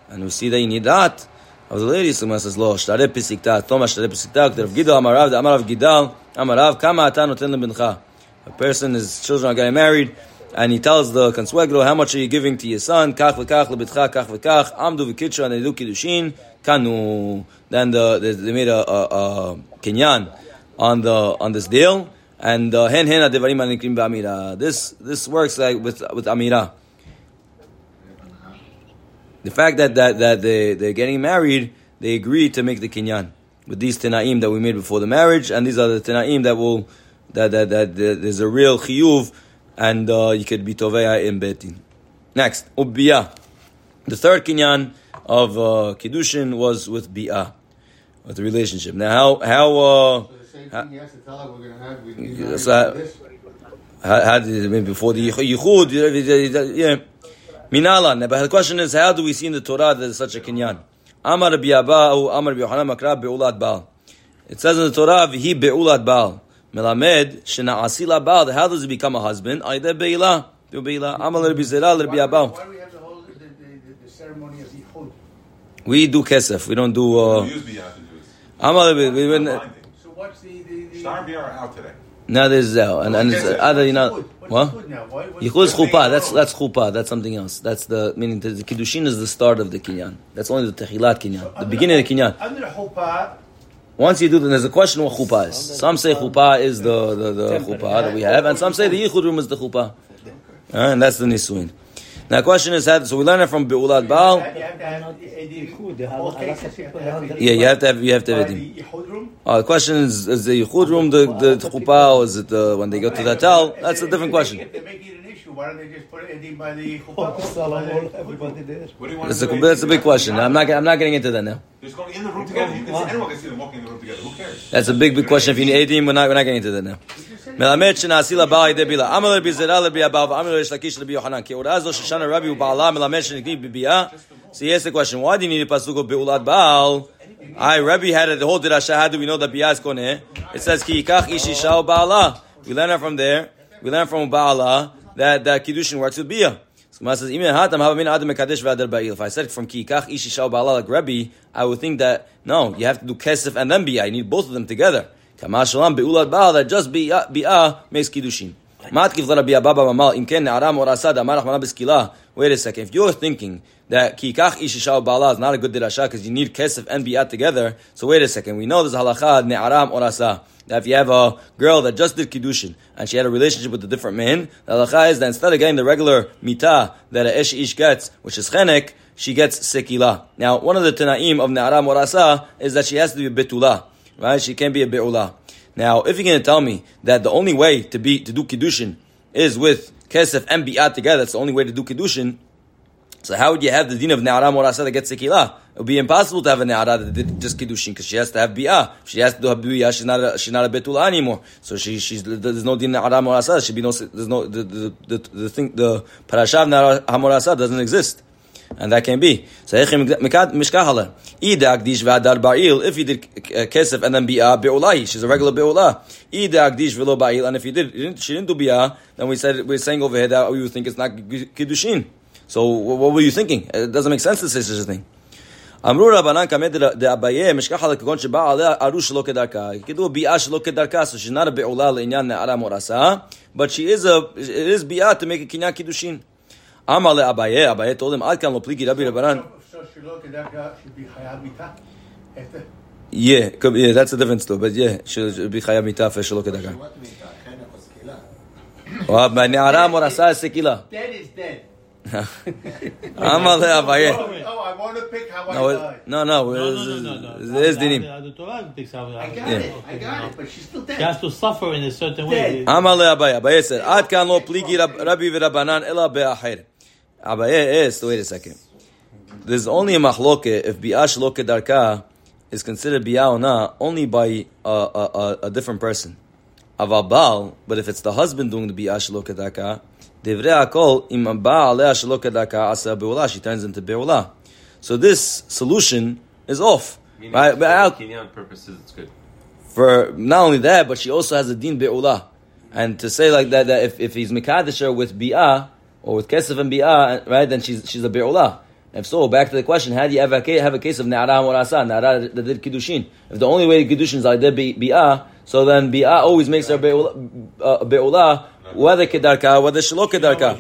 [SPEAKER 1] And we see that you need that. of the lady, so says, lo, shtare pisikta, toma shtare pisikta, k'ter Gidal, amarav, amarav Gidal, amarav, kama ata noten lebincha. A person, his children are getting married, and he tells the consuegro, how much are you giving to your son? Kach v'kach, lebitcha, kach v'kach, amdu v'kitcha, and they do kiddushin, kanu. Then the, they, they made a, a, a kinyan on the, on this deal, and uh, hen hen adevarim anikrim ba'amira. This, this works like with, with amira. The fact that, that, that they, they're getting married, they agree to make the kinyan with these tenaim that we made before the marriage, and these are the tenaim that will, that, that, that, that there's a real chiyuv, and uh, you could be toveya in betin. Next, ubbiya. The third kinyan of uh, kiddushin was with bi'ah, with the relationship. Now, how, how, uh,
[SPEAKER 6] same thing he has to tell her we're going to have with
[SPEAKER 1] Yes,
[SPEAKER 6] these
[SPEAKER 1] how, how did, I mean, before the yichud, yeah. Minalan. But the question is, how do we see in the Torah that there's such a kinyan? Amar Rabbi Abba, Amar Rabbi Yochanan Makra, be'ulat Baal. It says in the Torah, v'hi be'ulat Baal. Melamed, shena'asila Baal. How does he become a husband? Aide be'ilah. Be'ilah. Amar Rabbi Zera, Rabbi Abba.
[SPEAKER 7] Why do we have the whole the, the, the, the ceremony of Yichud?
[SPEAKER 1] We do kesef. We don't do,
[SPEAKER 3] We
[SPEAKER 1] uh,
[SPEAKER 3] use beyond to do this.
[SPEAKER 1] Amar Rabbi, we went,
[SPEAKER 3] Blinding.
[SPEAKER 7] So what's the the, the
[SPEAKER 3] Star and Beer are out today.
[SPEAKER 1] now there's, uh, and, and it's, other, you know, what?
[SPEAKER 7] Yichud now? Why, what's
[SPEAKER 1] Yichud is
[SPEAKER 7] the-
[SPEAKER 1] chuppah. That's that's chuppah. That's something else. That's the meaning. The, the kiddushin is the start of the kinyan. That's only the techilat kinyan, the
[SPEAKER 7] Under
[SPEAKER 1] beginning of the kinyan.
[SPEAKER 7] Under the chuppah,
[SPEAKER 1] Once you do, then there's a question what chuppah is. Some say chuppah is the the, the chuppah that we have, and some say the yichud room is the chuppah, Uh, and that's the nisuin. Now, the question is, how- so we learn it from Beulat Baal.
[SPEAKER 7] you have to have the- the whole cases, you have to have the-
[SPEAKER 1] Yeah, you have to have you have to have
[SPEAKER 7] by
[SPEAKER 1] it.
[SPEAKER 7] the Yichud.
[SPEAKER 1] Uh, the question is, is the yichud room the the chuppah, or is it the when they go to the tal? That's a different question.
[SPEAKER 7] If they make it an issue, why don't they just put it in by the chuppah?
[SPEAKER 5] Everybody there.
[SPEAKER 3] What do you want
[SPEAKER 1] That's a that's a big question. I'm not I'm not getting into that now.
[SPEAKER 3] Just going in the room together. You can see, anyone can see them walking in the room together. Who cares?
[SPEAKER 1] That's a big, big question. If you need 18, we're not, we're not getting into that now. מלמד שנעשי לבעל ידי בילה. אמר לרבי זרע לרבי אבא ואמר לריש לקיש לרבי יוחנן. כי הוראה זו ששנה רבי ובעלה מלמד שנקריא בביאה. So he asked the question, why do you need a pasuk of Beulat Baal? I, Rabbi had it, the whole dirasha, how do we know that Biyah is koneh? It says, ki yikach ish isha u ba'ala. We learn it from there. We learn from Ba'ala that, that Kiddushin works with Biyah. So Gemara says, "Ime hatam hava min adam mekadesh v'adar ba'il." If I said from ki yikach ish isha u ba'ala like Rabbi, I would think that, no, you have to do kesef and then Biyah. You need both of them together. Kama shalom Beulat Baal, that just Biyah, uh, Biyah uh, makes Kiddushin. Matkiv Rabbi Abba Mamal, im na'ara or asad. Wait a second. If you're thinking that kikach ishishah bala is not a good dirasha because you need kesef and bi'at together, so wait a second. We know there's halacha ne'aram or. That if you have a girl that just did kiddushin and she had a relationship with a different man, the halacha is that instead of getting the regular mita that a ish ish gets, which is chenek, she gets sekila. Now, one of the tanaim of ne'aram or is that she has to be betula, right? She can't be a be'ula. Now, if you're going to tell me that the only way to be to do kiddushin is with kesef and bi'at together, that's the only way to do kiddushin. So how would you have the din of ne'ara morasa that gets sekila? It would be impossible to have a ne'ara that did just kiddushin because she has to have bi'ah. If she has to do bi'ah, she's not a, she's not a betula anymore. So she she's there's no din ne'ara morasa. There should be no there's no the the the, the thing the parasha of ne'ara morasa doesn't exist And that can be. So mishkahala. Ida agdish v'adar ba'il. If you did uh, kesef and then bi'ah be'ulai, she's a regular be'ulah. Ida agdish v'lo ba'il. And if you did, she didn't do bi'ah, then we said we're saying over here that we would think it's not kiddushin. So wh- what were you thinking? It doesn't make sense to say such a thing. אמרו רבנן קמא דאביי משכחא לכגון שבא עליה ארוש שלא כדרכה. כתוב ביאה שלא כדרכה, so she's not a בעולה לעניין נערה מורסה, but she is a, it is ביאה to make a קניין קידושין. אמר לאביי, אביי told him, עד כאן לא פליגי רבי רבנן.
[SPEAKER 7] So Shiloh Kedaka should be Chayav Mita. After
[SPEAKER 1] Yeah, could be- yeah, that's a different story, but yeah, should be חייב מיתה שלא כדרכה.
[SPEAKER 6] What means that? Kind of a skila.
[SPEAKER 1] או, נערה מורסה סקילה.
[SPEAKER 7] dead is dead.
[SPEAKER 1] אמר לאביי.
[SPEAKER 7] Oh, I want to pick how I
[SPEAKER 1] No,
[SPEAKER 7] died.
[SPEAKER 1] it- no, no,
[SPEAKER 4] No, no, no, no, no.
[SPEAKER 1] there's dinim.
[SPEAKER 4] The, the Torah picks out.
[SPEAKER 7] I got
[SPEAKER 1] Yeah.
[SPEAKER 7] it. I got it. But she's still
[SPEAKER 4] She
[SPEAKER 7] dead.
[SPEAKER 4] has to suffer in a certain way.
[SPEAKER 1] אמר לאביי, אביי said, עד כאן לא פליגי רב- רבי ורבנן אלא באחר. Abaye eh, eh, so wait a second. There's only a machloke if bi'ash loke darka is considered bi'a or not only by a, a, a, different person. Avabal, but if it's the husband doing the bi'ash loke darka, devre akol im ba'aleh loke darka asa be'ula, she turns into be'ula. So this solution is off.
[SPEAKER 8] Meaning
[SPEAKER 1] right? But
[SPEAKER 8] for purposes, it's good.
[SPEAKER 1] For not only that, but she also has a din be'ula. And to say like that, that if, if he's mikadisher with bi'ah, or with kesef and bi'ah, right, then she's, she's a be'ula. If so, back to the question: How do you have a case, have a case of Na'ara Morasa, Na'ara that did Kiddushin? If the only way to Kiddushin is like did Bi'ah, so then Bi'ah always makes her Be'ula, uh, be'ula whether Kedarka, whether Shalo Kedarka.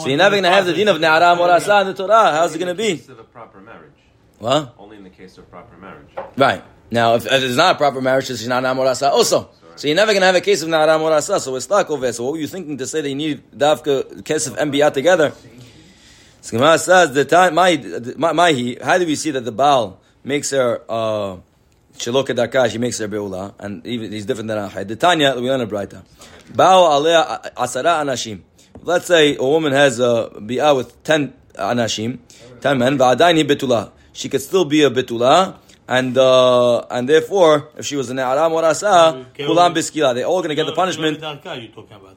[SPEAKER 1] So you're never going to have the din of Na'ara Morasa in the Torah. How's it going to be?
[SPEAKER 8] Case of a proper marriage.
[SPEAKER 1] What?
[SPEAKER 8] Only in the case of proper marriage.
[SPEAKER 1] Right. Now, if, if it's not a proper marriage, it's not Morasa also. So you're never going to have a case of Na'ara Morasa, so we're stuck over there. So what were you thinking to say you need Davka, case of MBA together? So Gemara says, the time, my, my, my, how do we see that the Baal makes her, uh, Shelo Kedarka, she makes her Be'ula, and even, he's different than Ahad. The Tanya, we learn a Braita. Bao alea asara anashim. Let's say a woman has a bi'ah with 10 anashim, 10 men, va'adaini betula. She could still be a betula, and uh, and therefore, if she was an aram or asa, kulam biskila, they're all going to get the punishment.
[SPEAKER 4] you talking about?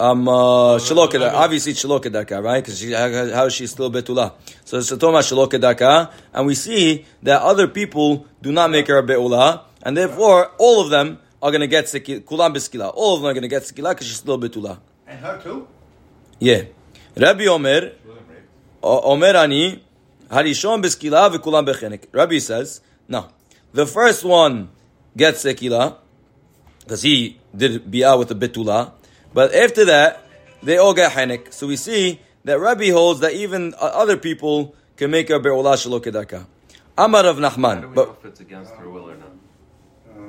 [SPEAKER 1] Um, uh, shelo obviously it's shelo right? Because how, how is she still betula? So it's a toma shelo kedarka, and we see that other people do not make her a beula, and therefore all of them are going to get sekila, kulam biskila. All of them are going to get sekila because she's still betula.
[SPEAKER 7] And her too?
[SPEAKER 1] Yeah. Rabbi Omer, O- Omer ani, harishon biskila v'kulam bechenek. Rabbi says, no. The first one gets sekila, because he did bi'ah with the betula, but after that, they all get henek. So we see that Rabbi holds that even uh, other people can make a be'ula shelo kedarka. Amar of
[SPEAKER 8] How do
[SPEAKER 1] Nachman. But
[SPEAKER 8] know if it's against her will or not?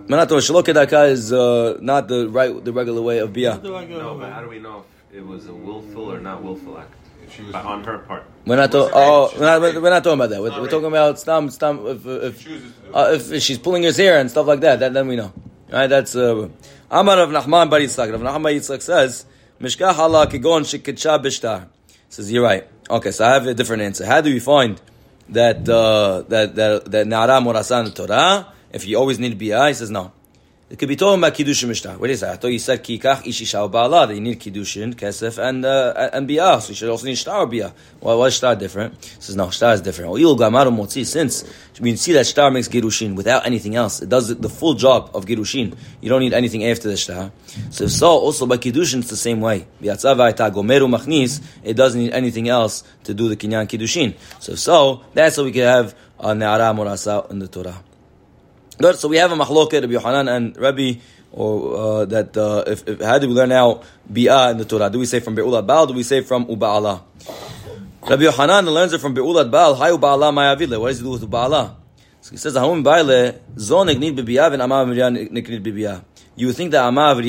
[SPEAKER 1] Manato, shelo kedarka is uh, not the right, the regular way of bi'ah.
[SPEAKER 8] No, but how do we know if it was a willful or not willful act? By- on her part.
[SPEAKER 1] We're not, talking. oh, we're, not, we're not talking about that. We're, we're talking about stam, stam, if, if,
[SPEAKER 3] Chooses to do
[SPEAKER 1] uh, if she's pulling his hair and stuff like that, that then we know. Right? That's uh, Amar of Nachman Bar Yitzchak. Rav Nachman Bar Yitzchak says, Mishkach Allah kigon shikitsha bishtar. Says, you're right. Okay, so I have a different answer. How do we find that, uh, that, that, that Na'ara Murasa in the Torah, if you always need bi'ah? He says, no. It could be talking about kiddushin mishtar. What is that? I thought you said kikach ishisha ba'ala that you need kiddushin, kesef, and uh, and bi'ah. So you should also need shtar bi'ah. Why, why is shtar different? He says no, shtar is different. Since we see that shtar makes girushin without anything else, it does the full job of girushin. You don't need anything after the shtar. So if so, also by kiddushin it's the same way. Gomeru machnis. It doesn't need anything else to do the kinyan kiddushin. So if so, that's how we can have a ne'ara morasa in the Torah. Good. So we have a machloket, Rabbi Yohanan and Rabbi, or uh, that uh, if, if how do we learn now bi'ah in the Torah? Do we say from be'ulat baal? Do we say from uba'ala? Rabbi Yohanan learns it from be'ulat baal. Hi uba'ala ma'avile. What does it do with uba'ala? So he says, "Hahum ba'ile zon niknid bebi'ah and amav niknid bebi'ah." You would think that amav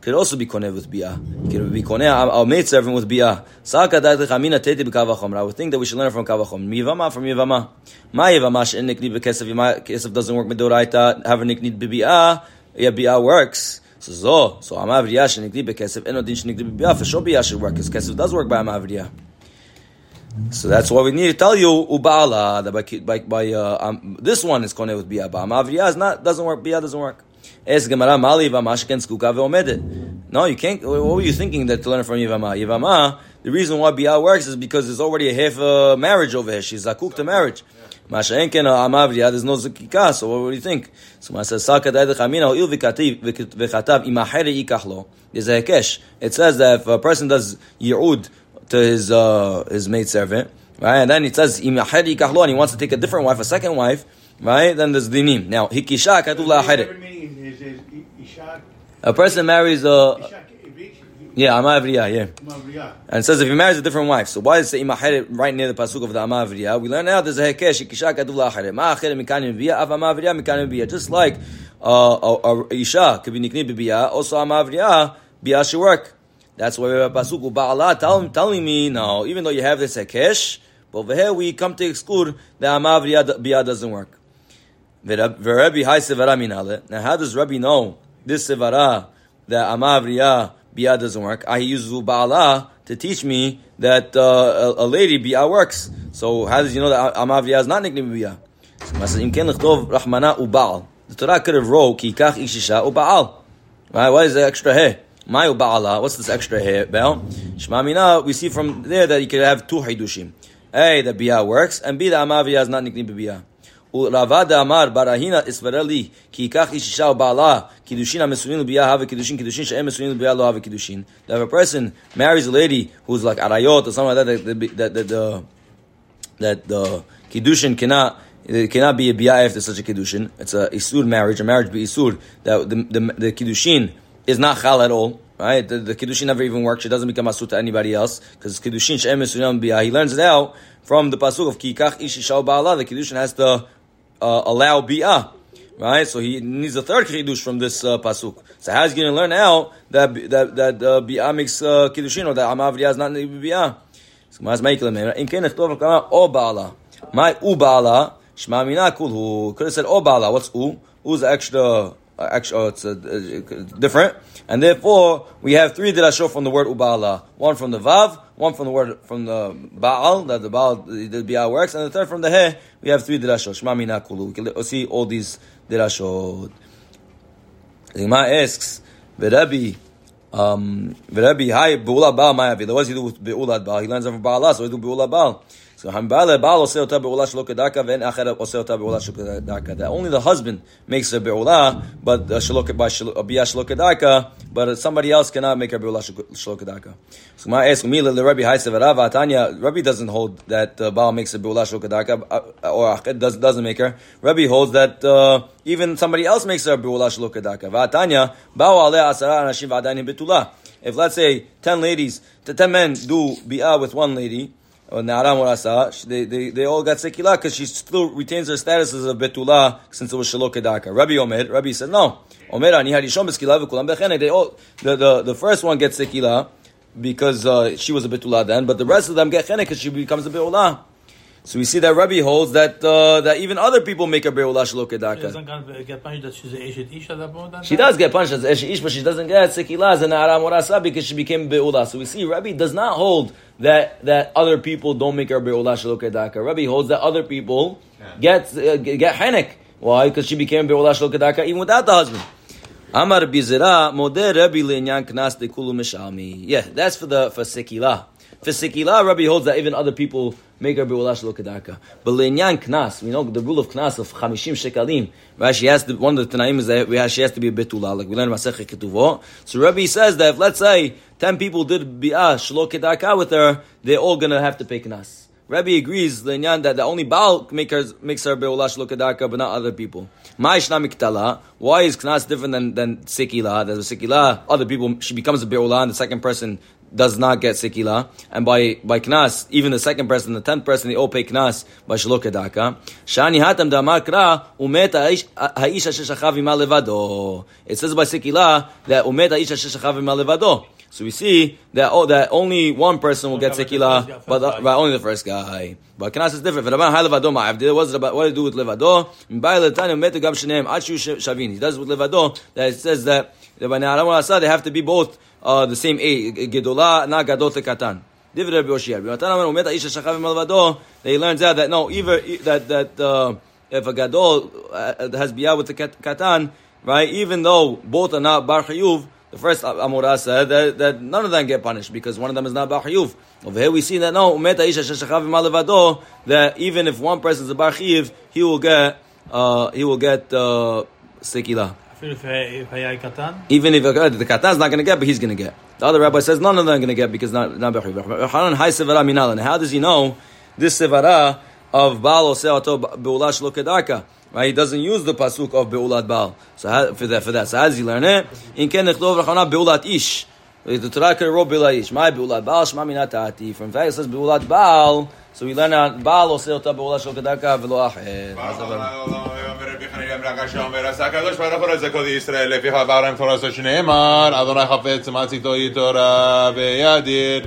[SPEAKER 1] could also be koneh with bi'ah. Could be koneh our maid servant with bi'ah. Saka da'at lechamina teti b'kavachom. I would think that we should learn from kavachom. Miyavama from yivama. Ma yivama she'en niknid b'kesef. Kesef doesn't work midoraita. Have a niknid bebi'ah. Yeah, bi'ah works. So zo. So amav miriah she'en niknid b'kesef. Eno din she'en niknid bebi'ah. For sure bi'ah should work. Because kesef does work by amav miriah. So that's why we need to tell you ubala that by by, by uh, um, this one is koneh with bia, but amavriya is not doesn't work. Bia doesn't work. Es gemara mali v'mashken skuka ve'omedet. No, you can't. What were you thinking that to learn from Yivama? Yivama. The reason why bia works is because there's already a half uh, marriage over here. She's zakuk to marriage. Mashenken amavriya. There's no zakika. So what do you think? So Masa sakat ayde chamina il v'chatav imachere ikachlo. There's a hekesh. It says that if a person does yi'ud to his uh, his maid servant, right? And then it says imahedi kahlo, and he wants to take a different wife, a second wife, right? Then there's dinim. Now hikisha katula aheret.
[SPEAKER 7] meaning is, is Isha,
[SPEAKER 1] A person marries a yeah amavriya yeah, and says if he marries a different wife. So why does it imaheret right near the pasuk of the amavriya? We learn now there's a hekesh hikisha katula aheret. Ma acheret mikanim biya av amavriya mikanim biya. Just like uh, a, a isha could be nikni biya, also amavriya biya should work. That's why we have pasuk ba'ala tell, telling me no, even though you have this hekesh, but over here we come to exclude that amav biyah doesn't work. V'Rebbe hai sevara minale. Now how does Rabbi know this sevara that amav biyah doesn't work? I use ba'ala to teach me that uh, a, a lady biyah works. So how does you know that amav is not nicknamed rachmana. The Torah could have wrote ki kach ishisha uba'al. Right? Why is the extra here? My uba'ala. What's this extra here? Bel. Shema mina. We see from there that you could have two hidushim. A, the biyah works, and B, the amaviyah is not nicknamed. Uravada Amar Barahina Isvareli Ki Kach Ishisha Ba'ala Kiddushin HaMesunin Kiddushin Kiddushin She'em Kiddushin That if a person marries a lady who's like Arayot or something like that, that, that, that, the that the kiddushin cannot it cannot be a biyah after such a kiddushin. It's a isur marriage, a marriage be isur that the the, the kiddushin is not chal at all. Right, the, the kiddushin never even works. It doesn't become asur to anybody else because kiddushin she'em esunyam biyah. He learns it out from the pasuk of kikach ishi shal ba'ala. The kiddushin has to uh, allow biyah. Right, so he needs a third kiddush from this uh, pasuk. So how is he going to learn now that that that uh, biyah makes uh, kiddushin or that amavriya is not biyah? So. In ken echtov kama. My u ba'ala shma mina kulhu. Could have said o ba'ala. What's u? U is extra. Uh, extra, oh, it's uh, uh, different, and therefore we have three dirashot from the word ubala. One from the vav, one from the word from the baal that the baal the bial works, and the third from the he. We have three dirashot. Shma mina kulu. We can see all these dirashot. The Gemara asks, "V'Rabbi, um, v'Rabbi, hi beula baal ma'avi." What does he do with beula baal? He learns from baal, so he do beula baal. So hambale baal oseh ota beula shelo kedaka, ve'en acher oseh ota beula shelo kedaka. That only the husband makes a beula, but uh, shelo shelo kedaka, but somebody else cannot make a beula shelo kedaka. So my ask me le Rabbi Haisev Rava Tanya. Rabbi doesn't hold that uh, baal makes a beula shelo kedaka, uh, or acher does, doesn't make her. Rabbi holds that. Uh, even somebody else makes a beula shelo kedaka. Va'atanya bao aleh asara anashim v'adayin betula. If let's say ten ladies, the ten men do bi'ah with one lady, or na'ara morasa, they, they, they all got sekila because she still retains her status as a betula since it was shelo kedaka. Rabbi Omer, Rabbi said no. Omer ani harishon beskila v'kulam bechene. They all the, the the first one gets sekila because uh, she was a betula then, but the rest of them get chene because she becomes a beula. So we see that Rabbi holds that uh, that even other people make a beula shelo kedaka.
[SPEAKER 4] Doesn't get punished that she's a Eshet Ish at that point?
[SPEAKER 1] She does get punished as Esh Ish, but she doesn't get Sekila as an Aram Morasa because she became Be'ula. So we see Rabbi does not hold that that other people don't make her Be'ula Shalokedaka. Rabbi holds that other people get uh, get Henek. Why? Because she became Be'ula Shalokedaka even without the husband. Amar Bizera Modeh Rabbi Le'nyan Knas Dekulu Mishalmi. Yeah, that's for the for Sekila. For Sekila, Rabbi holds that even other people make her Be'ula Shalokedaka. But Le'nyan Knas, we know the rule of Knas of Chamishim Shekalim, right? She has to, one of the Tanaim is that we have, she has to be a Betula, like we learned in Masechet Ketuvot. So Rabbi says that if, let's say, 10 people did Bi'ah Shalokedaka with her, they're all gonna have to pay Knas. Rabbi agrees, Lenyan, that the only Baal make her, makes her Be'ula Shalokedaka, but not other people. Why is Knas different than, than Sikila? There's a Sikila, other people, she becomes a Be'ula, and the second person does not get sikila, and by by knas, even the second person, the tenth person, they all pay knas by shalokadaka. Shani hatam damar kra umeta haisha sheshachav levado. It says by sikila that umeta haisha sheshachav levado. So we see that oh, that only one person will get sekila, but, uh, but only the first guy. But knas is different. V'raban hay levado ma'avdil. What's about? What to do with levado? M'bay letani umetu gam sheneim achu shavin. He does with levado that it says that that by na'aram they have to be both uh, the same age. Gedola na gadol katan. Rabbi umet ha'isha shachav malvado. They learns out that no, either that that uh, if a gadol uh, has biyah with the katan, right? Even though both are not bar chayuv, the first Amorah said that, that none of them get punished because one of them is not bar chayuv. Over here we see that no, umet ha'isha shachav malvado. That even if one person is a bar chayuv, he will get uh, he will get uh, sekila.
[SPEAKER 4] Even if
[SPEAKER 1] uh, the katan is not going to get, but he's going to get. The other rabbi says none of them are going to get because not not minal. How does he know this sevara of baal oseato beula shlo kedaka? Right, he doesn't use the pasuk of beulat baal. So for that, for that, so how does he learn it? In ken nechdov rachana beulat ish. The Torah can wrote beulat ish. My beulat baal shma minatati. From fact, it says beulat baal. So we learn out, Baal עושה אותה בעולה שלו כדקה ולא אחר. אז אבל...
[SPEAKER 3] רבי חנין אמרה כאשר אומר, עשה הקדוש ברוך הוא לזכות ישראל, לפיכך בערם תורתו שנאמר, אדוני חפץ מעציתו יתורה וידיר.